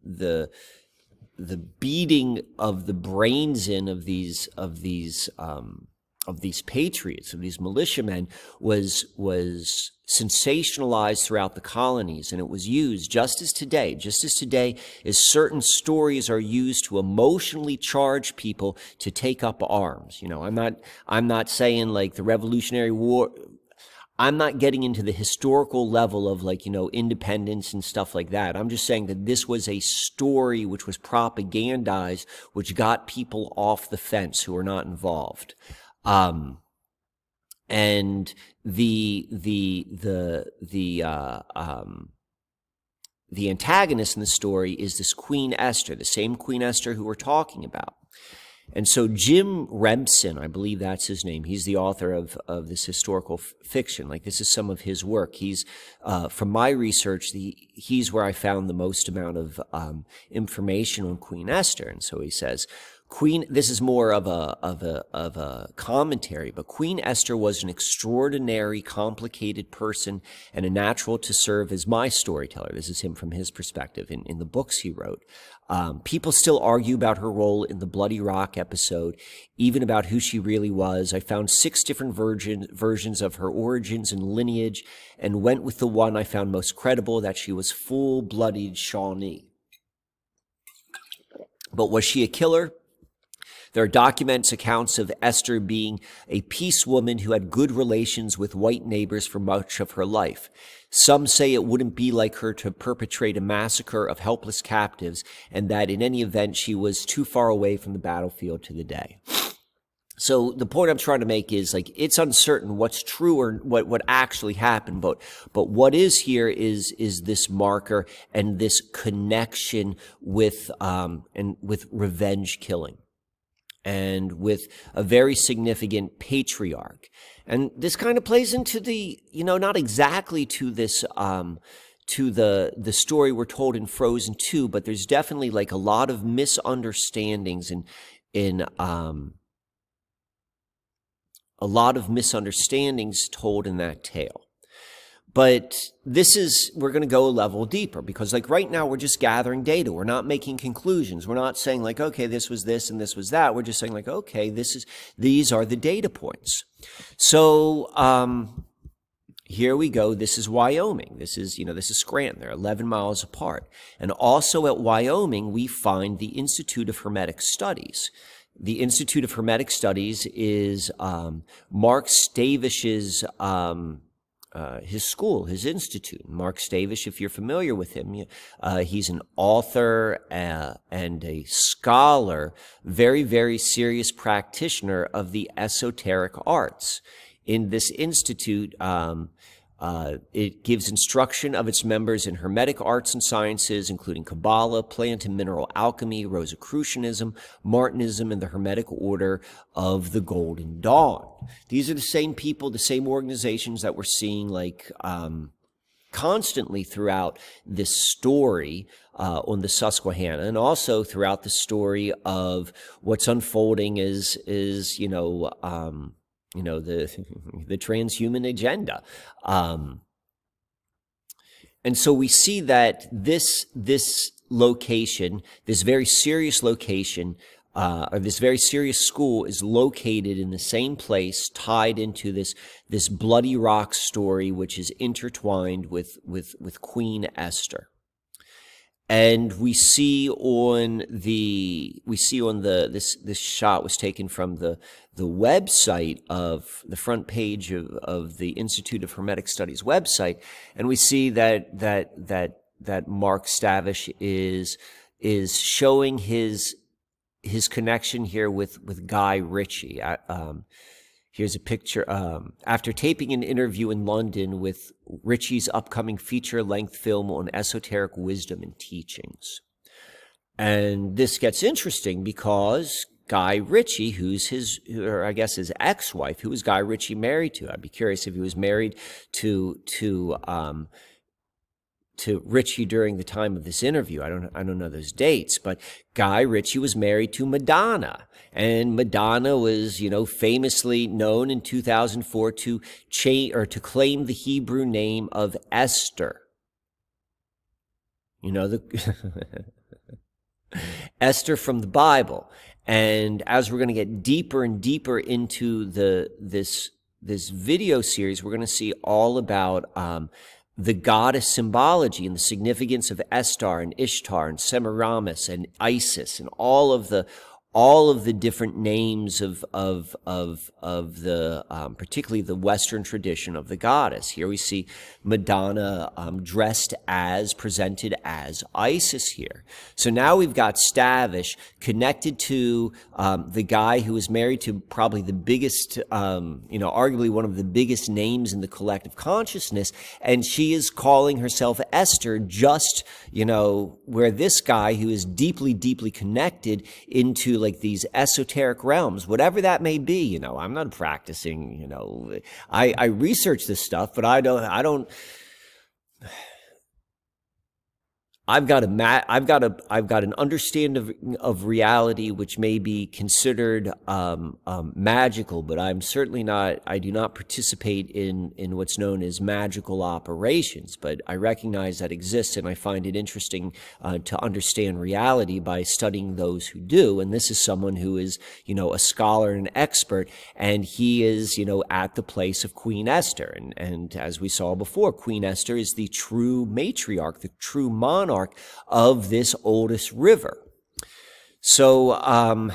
the, the beating of the brains in of these, of these, um, of these patriots, of these militiamen, was was sensationalized throughout the colonies, and it was used just as today, just as today, as certain stories are used to emotionally charge people to take up arms. You know, I'm not I'm not saying like the Revolutionary War. I'm not getting into the historical level of like, you know, independence and stuff like that. I'm just saying that this was a story which was propagandized, which got people off the fence who were not involved. Um, and the, the, the, the, uh, um, the antagonist in the story is this Queen Esther, the same Queen Esther who we're talking about. And so Jim Remsen, I believe that's his name. He's the author of, of this historical fiction. Like this is some of his work. He's, uh, from my research, the, he's where I found the most amount of um, information on Queen Esther. And so he says, Queen, this is more of a, of a, of a commentary, but Queen Esther was an extraordinary, complicated person and a natural to serve as my storyteller. This is him from his perspective in, in the books he wrote. Um, people still argue about her role in the Bloody Rock episode, even about who she really was. I found six different version, versions of her origins and lineage and went with the one I found most credible that she was full blooded Shawnee. But was she a killer? There are documents, accounts of Esther being a peace woman who had good relations with white neighbors for much of her life. Some say it wouldn't be like her to perpetrate a massacre of helpless captives, and that in any event she was too far away from the battlefield to the day. So the point I'm trying to make is like it's uncertain what's true or what what actually happened, but but what is here is is this marker and this connection with um and with revenge killing and with a very significant patriarch. And this kind of plays into the, you know, not exactly to this, um, to the the story we're told in Frozen 2, but there's definitely like a lot of misunderstandings in in um a lot of misunderstandings told in that tale. But this is, we're going to go a level deeper because, like, right now we're just gathering data. We're not making conclusions. We're not saying, like, okay, this was this and this was that. We're just saying, like, okay, this is, these are the data points. So, um, here we go. This is Wyoming. This is, you know, this is Scranton. They're 11 miles apart. And also at Wyoming, we find the Institute of Hermetic Studies. The Institute of Hermetic Studies is um, Mark Stavish's um, uh, his school, his institute. Mark Stavish, if you're familiar with him, uh, he's an author uh, and a scholar, very, very serious practitioner of the esoteric arts. In this institute, um, uh, it gives instruction of its members in Hermetic arts and sciences, including Kabbalah, plant and mineral alchemy, Rosicrucianism, Martinism, and the Hermetic Order of the Golden Dawn. These are the same people, the same organizations that we're seeing like um, constantly throughout this story uh, on the Susquehanna, and also throughout the story of what's unfolding is is you know. Um, you know the the transhuman agenda. Um, and so we see that this this location this very serious location uh, or this very serious school is located in the same place tied into this this bloody rock story which is intertwined with with with queen esther and we see on the we see on the this this shot was taken from the the website of the front page of, of the Institute of Hermetic Studies website, and we see that that that that Mark Stavish is is showing his his connection here with with Guy Ritchie. Um, Here's a picture. Um, after taping an interview in London with Ritchie's upcoming feature length film on esoteric wisdom and teachings. And this gets interesting because Guy Ritchie, who's his, or I guess his ex-wife, who was Guy Ritchie married to? I'd be curious if he was married to to um, to Richie during the time of this interview. I don't I don't know those dates, but Guy Ritchie was married to Madonna, and Madonna was you know famously known in 2004 to cha- or to claim the Hebrew name of Esther. You know the Esther from the Bible. And as we're going to get deeper and deeper into the this this video series, we're going to see all about um, the goddess symbology and the significance of Estar and Ishtar and Semiramis and Isis and all of the all of the different names of of of of the um, particularly the Western tradition of the goddess. Here we see Madonna um, dressed as presented as Isis here. So now we've got Stavish connected to um, the guy who was married to probably the biggest, um, you know, arguably one of the biggest names in the collective consciousness, and she is calling herself Esther. Just you know where this guy who is deeply deeply connected into like these esoteric realms, whatever that may be. You know, I'm not practicing. You know, I, I research this stuff, but I don't. I don't. I've got a ma- I've got a I've got an understanding of, of reality which may be considered um, um, magical, but I'm certainly not. I do not participate in in what's known as magical operations. But I recognize that exists, and I find it interesting uh, to understand reality by studying those who do. And this is someone who is you know a scholar and an expert, and he is you know at the place of Queen Esther, and and as we saw before, Queen Esther is the true matriarch, the true monarch of this oldest river. So, um,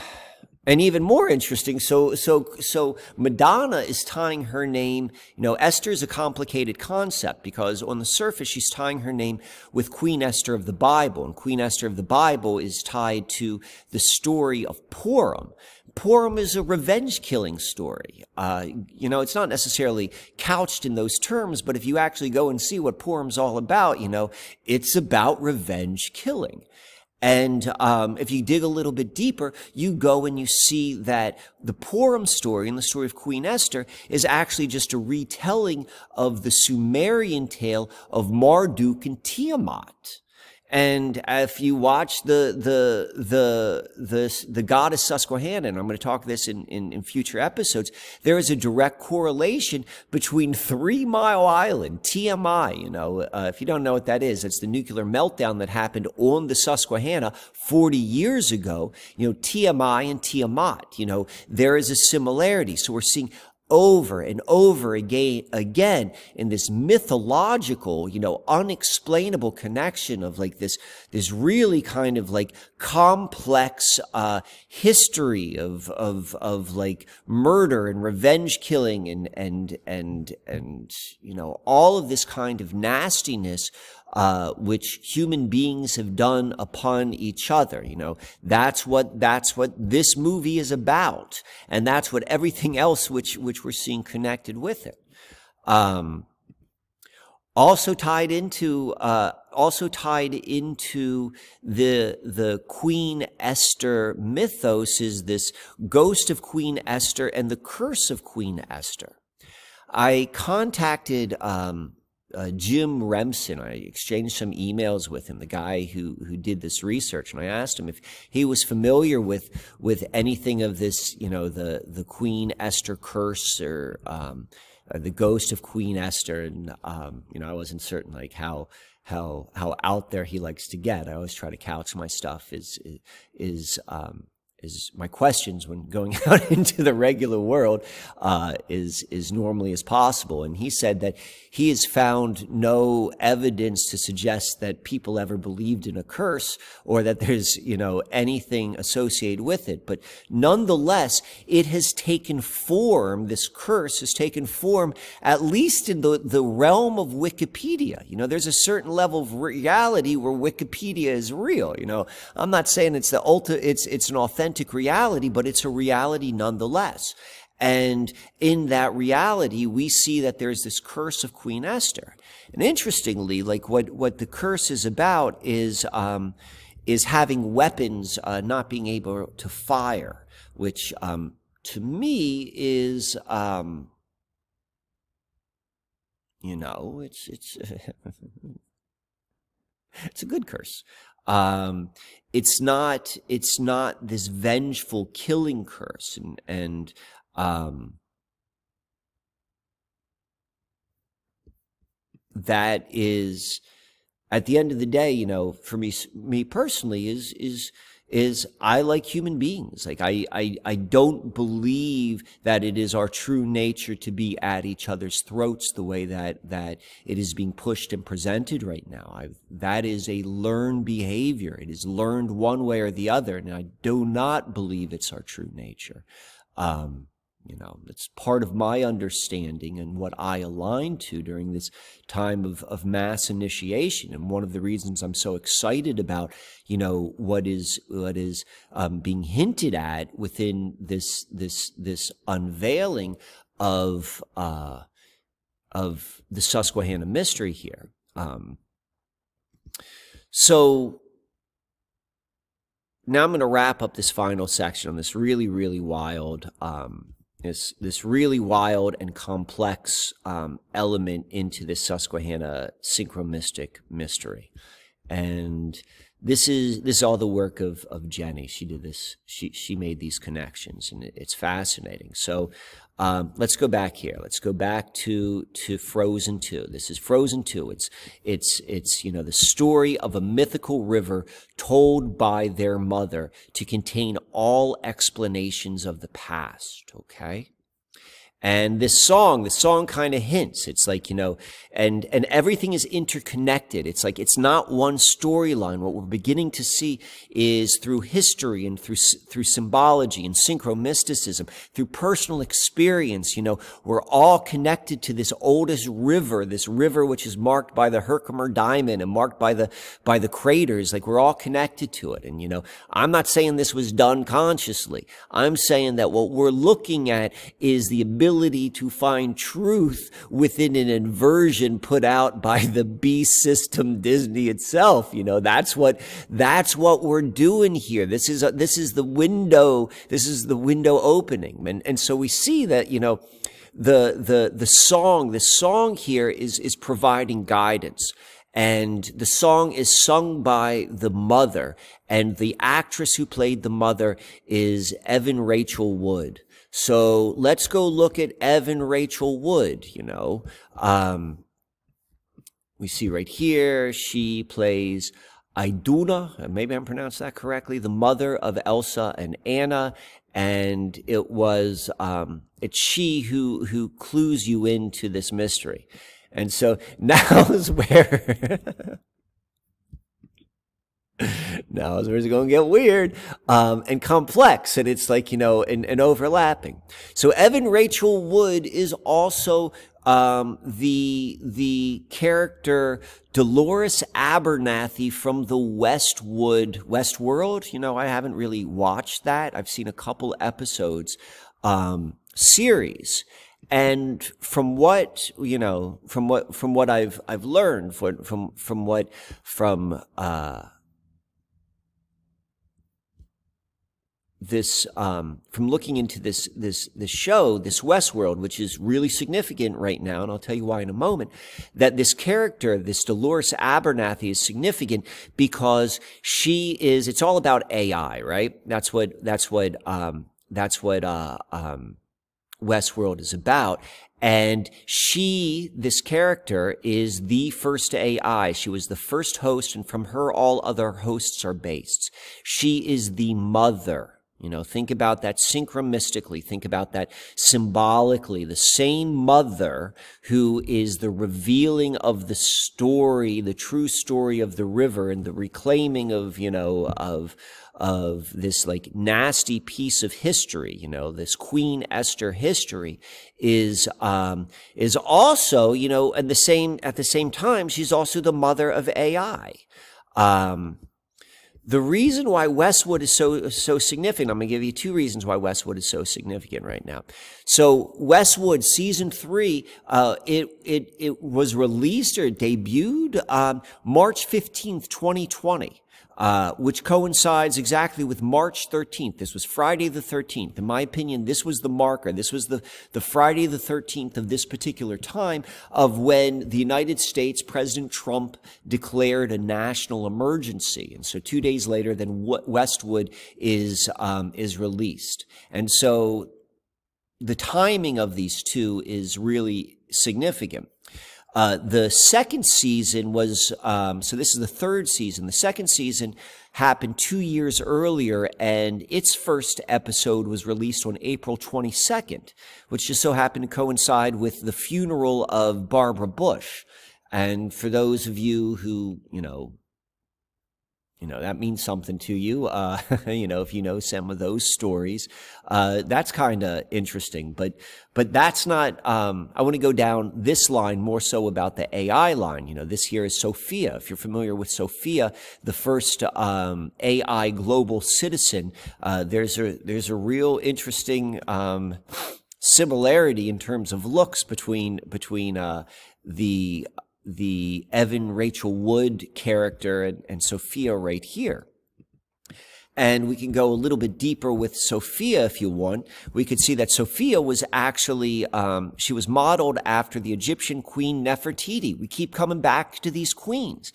and even more interesting, so so so Madonna is tying her name. You know, Esther is a complicated concept because on the surface she's tying her name with Queen Esther of the Bible, and Queen Esther of the Bible is tied to the story of Purim. Purim is a revenge killing story. Uh, you know, it's not necessarily couched in those terms, but if you actually go and see what Purim's all about, you know, it's about revenge killing. And um, if you dig a little bit deeper, you go and you see that the Purim story and the story of Queen Esther is actually just a retelling of the Sumerian tale of Marduk and Tiamat. And if you watch the the the the the goddess Susquehanna, and I'm going to talk this in, in, in future episodes, there is a direct correlation between Three Mile Island, TMI. You know, uh, if you don't know what that is, it's the nuclear meltdown that happened on the Susquehanna 40 years ago. You know, TMI and Tiamat. You know, there is a similarity. So we're seeing over and over again, again in this mythological, you know, unexplainable connection of like this, this really kind of like complex, uh, history of, of, of like murder and revenge killing and, and, and, and, you know, all of this kind of nastiness uh, which human beings have done upon each other. You know, that's what that's what this movie is about, and that's what everything else which which we're seeing connected with it. Um, also tied into uh, also tied into the the Queen Esther mythos is this ghost of Queen Esther and the curse of Queen Esther. I contacted um, uh, Jim Remsen. I exchanged some emails with him, the guy who who did this research, and I asked him if he was familiar with with anything of this, you know, the the Queen Esther curse or um, uh, the ghost of Queen Esther, and um, you know, I wasn't certain like how how how out there he likes to get. I always try to couch my stuff is is um, is my questions when going out into the regular world uh, is is normally as possible. And he said that he has found no evidence to suggest that people ever believed in a curse or that there's you know anything associated with it. But nonetheless, it has taken form. This curse has taken form, at least in the the realm of Wikipedia. You know, there's a certain level of reality where Wikipedia is real. You know, I'm not saying it's the ultimate. It's it's an authentic authentic reality, but it's a reality nonetheless. And in that reality, we see that there's this curse of Queen Esther. And interestingly, like what, what the curse is about is, um, is having weapons, uh, not being able to fire, which, um, to me is, um, you know, it's, it's, it's a good curse. Um, it's not it's not this vengeful killing curse and and um, that is at the end of the day you know for me me personally is is is I like human beings. Like I, I, I don't believe that it is our true nature to be at each other's throats the way that, that it is being pushed and presented right now. I've, that is a learned behavior. It is learned one way or the other. And I do not believe it's our true nature. Um, you know, it's part of my understanding and what I align to during this time of, of mass initiation. And one of the reasons I'm so excited about, you know, what is, what is um, being hinted at within this, this, this unveiling of, uh, of the Susquehanna mystery here. Um, so now I'm going to wrap up this final section on this really, really wild, um, this this really wild and complex um, element into this Susquehanna synchromystic mystery, and this is this is all the work of of Jenny. She did this. She she made these connections, and it's fascinating. So um, let's go back here. Let's go back to to Frozen Two. This is Frozen Two. It's it's it's you know the story of a mythical river told by their mother to contain all explanations of the past. Okay. And this song, the song kind of hints. It's like, you know, and, and everything is interconnected. It's like, it's not one storyline. What we're beginning to see is through history and through, through symbology and synchromysticism, through personal experience, you know, we're all connected to this oldest river, this river which is marked by the Herkimer diamond and marked by the, by the craters. Like we're all connected to it. And, you know, I'm not saying this was done consciously. I'm saying that what we're looking at is the ability ability to find truth within an inversion put out by the B system Disney itself. You know, that's what, that's what we're doing here. This is, a, this is the window, this is the window opening. And, and so we see that, you know, the, the, the song, the song here is, is providing guidance. And the song is sung by the mother, and the actress who played the mother is Evan Rachel Wood. So let's go look at Evan Rachel Wood, you know. Um, we see right here, she plays Iduna, maybe I'm pronounced that correctly, the mother of Elsa and Anna. And it was, um, it's she who, who clues you into this mystery. And so now is where now is where it's going to get weird um, and complex and it's like you know and, and overlapping so evan rachel wood is also um, the the character Dolores Abernathy from the Westwood Westworld. You know, I haven't really watched that. I've seen a couple episodes um, series, and from what you know, from what from what I've I've learned from from from what from uh, this um, from looking into this this this show, this Westworld, which is really significant right now, and I'll tell you why in a moment. That this character, this Dolores Abernathy, is significant because she is. It's all about AI, right? That's what that's what um, that's what uh, um, Westworld is about. And she, this character, is the first AI. She was the first host, and from her, all other hosts are based. She is the mother you know, think about that synchromystically. Think about that symbolically. The same mother who is the revealing of the story, the true story of the river and the reclaiming of, you know, of, of this like nasty piece of history, you know, this Queen Esther history is, um, is also, you know, at the same, at the same time, she's also the mother of AI. Um, the reason why Westwood is so so significant, I'm going to give you two reasons why Westwood is so significant right now. So Westwood season three, uh, it it it was released or debuted um, March 15th, 2020 uh, which coincides exactly with March 13th. This was Friday the 13th. In my opinion, this was the marker. This was the, the Friday the 13th of this particular time of when the United States, President Trump declared a national emergency. And so two days later, then Westwood is, um, is released. And so the timing of these two is really significant. Uh, the second season was, um, so this is the third season. The second season happened two years earlier, and its first episode was released on April 22nd, which just so happened to coincide with the funeral of Barbara Bush. And for those of you who, you know, you know that means something to you uh, you know if you know some of those stories. Uh, that's kind of interesting but but that's not um, i want to go down this line more so about the ai line. You know this here is sophia. If you're familiar with sophia the first um, ai global citizen uh, there's a there's a real interesting um, similarity in terms of looks between between uh, the the Evan Rachel Wood character and, and Sophia right here. And we can go a little bit deeper with Sophia if you want. We could see that Sophia was actually, um, she was modeled after the Egyptian queen Nefertiti. We keep coming back to these queens.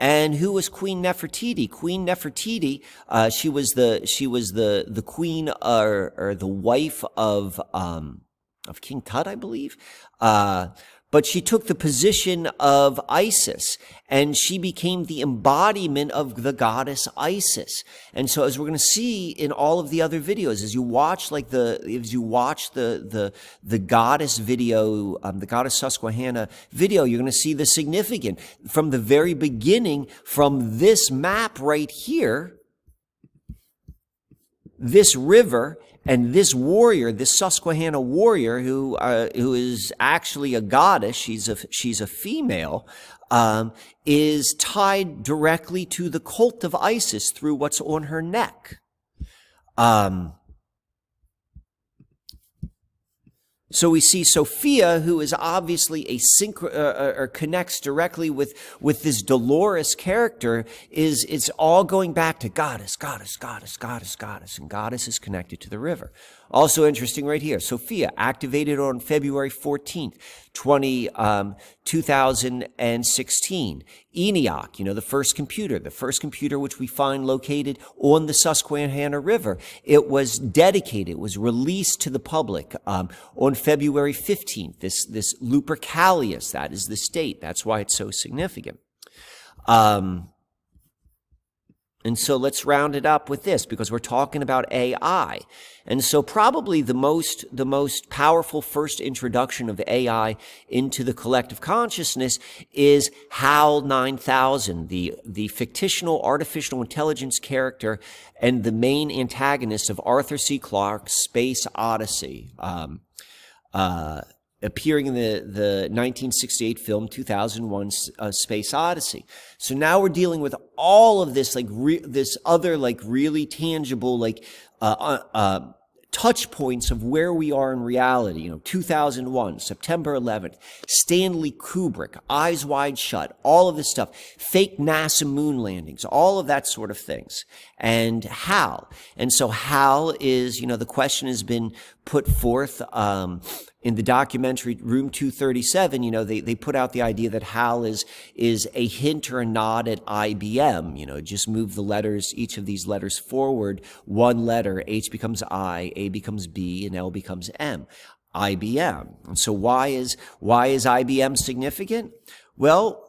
And who was Queen Nefertiti? Queen Nefertiti, uh, she was the, she was the, the queen or, or the wife of, um, of King Tut, I believe. Uh, but she took the position of Isis and she became the embodiment of the goddess Isis. And so as we're going to see in all of the other videos, as you watch like the, as you watch the, the, the goddess video, um, the goddess Susquehanna video, you're going to see the significant from the very beginning from this map right here, this river and this warrior, this Susquehanna warrior, who uh, who is actually a goddess, she's a she's a female, um, is tied directly to the cult of Isis through what's on her neck. Um, So we see Sophia, who is obviously a synchro, uh, uh, or connects directly with, with this Dolores character, is, it's all going back to goddess, goddess, goddess, goddess, goddess, and goddess is connected to the river. Also interesting right here. Sophia activated on February 14th, 20, um, 2016. ENIAC, you know, the first computer, the first computer which we find located on the Susquehanna River. It was dedicated, it was released to the public um, on February 15th. This, this Lupercalius, that is the state. That's why it's so significant. Um, and so let's round it up with this because we're talking about AI. And so probably the most, the most powerful first introduction of AI into the collective consciousness is HAL 9000, the, the fictional artificial intelligence character and the main antagonist of Arthur C. Clarke's Space Odyssey. Um, uh, appearing in the, the 1968 film 2001 uh, Space Odyssey. So now we're dealing with all of this, like this other, like really tangible, like, uh, uh, uh touch points of where we are in reality. You know, 2001, September 11th, Stanley Kubrick, Eyes Wide Shut, all of this stuff, fake NASA moon landings, all of that sort of things. And HAL. And so HAL is, you know, the question has been put forth, um, in the documentary Room 237, you know, they, they put out the idea that HAL is, is a hint or a nod at IBM. You know, just move the letters, each of these letters forward one letter. H becomes I, A becomes B, and L becomes M. IBM. And so why is, why is IBM significant? Well,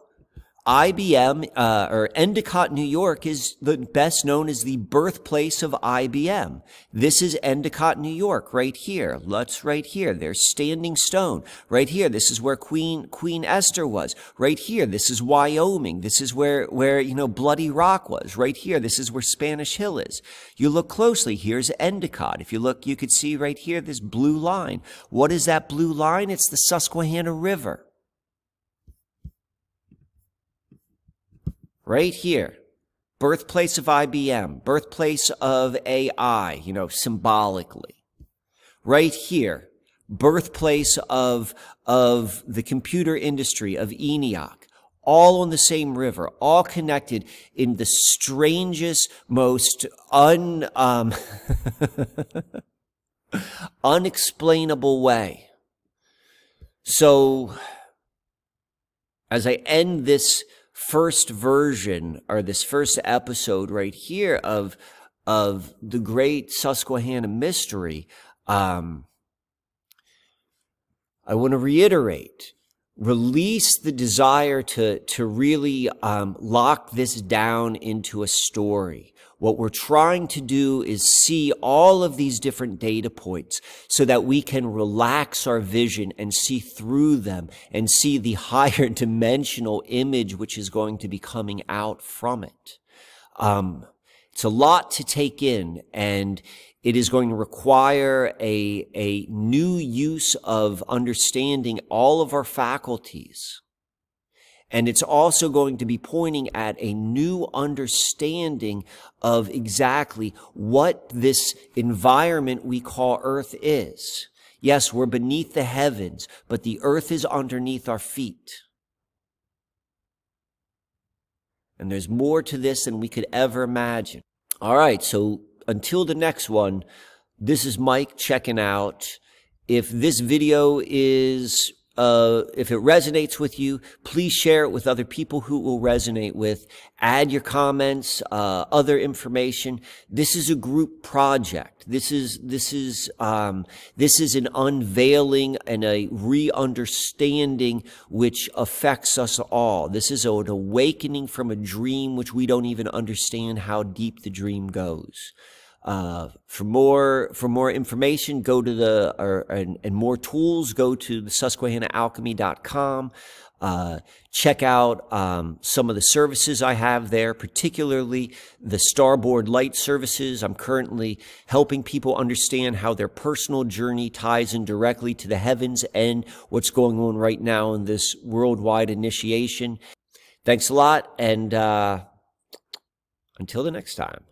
IBM uh, or Endicott, New York is the best known as the birthplace of IBM. This is Endicott, New York, right here. Let's right here. There's Standing Stone, right here. This is where Queen Queen Esther was, right here. This is Wyoming. This is where where you know Bloody Rock was, right here. This is where Spanish Hill is. You look closely. Here's Endicott. If you look, you could see right here this blue line. What is that blue line? It's the Susquehanna River. Right here. Birthplace of IBM, birthplace of AI, you know, symbolically. Right here, birthplace of, of the computer industry, of ENIAC, all on the same river, all connected in the strangest, most un, um, unexplainable way. So, as I end this first version or this first episode right here of of the great Susquehanna mystery, um, I want to reiterate release the desire to, to really um, lock this down into a story. What we're trying to do is see all of these different data points so that we can relax our vision and see through them and see the higher dimensional image which is going to be coming out from it. Um, it's a lot to take in and it is going to require a, a new use of understanding all of our faculties. And it's also going to be pointing at a new understanding of exactly what this environment we call earth is. Yes, we're beneath the heavens, but the earth is underneath our feet. And there's more to this than we could ever imagine. All right, so until the next one, this is Mike checking out. If this video is uh, if it resonates with you, please share it with other people who will resonate with. Add your comments, uh, other information. This is a group project. This is this is um, this is an unveiling and a re-understanding which affects us all. This is an awakening from a dream which we don't even understand how deep the dream goes. Uh, for more for more information, go to the or, and, and more tools. Go to the SusquehannaAlchemy.com. Uh, check out um, some of the services I have there, particularly the Starboard Light services. I'm currently helping people understand how their personal journey ties in directly to the heavens and what's going on right now in this worldwide initiation. Thanks a lot, and uh, until the next time.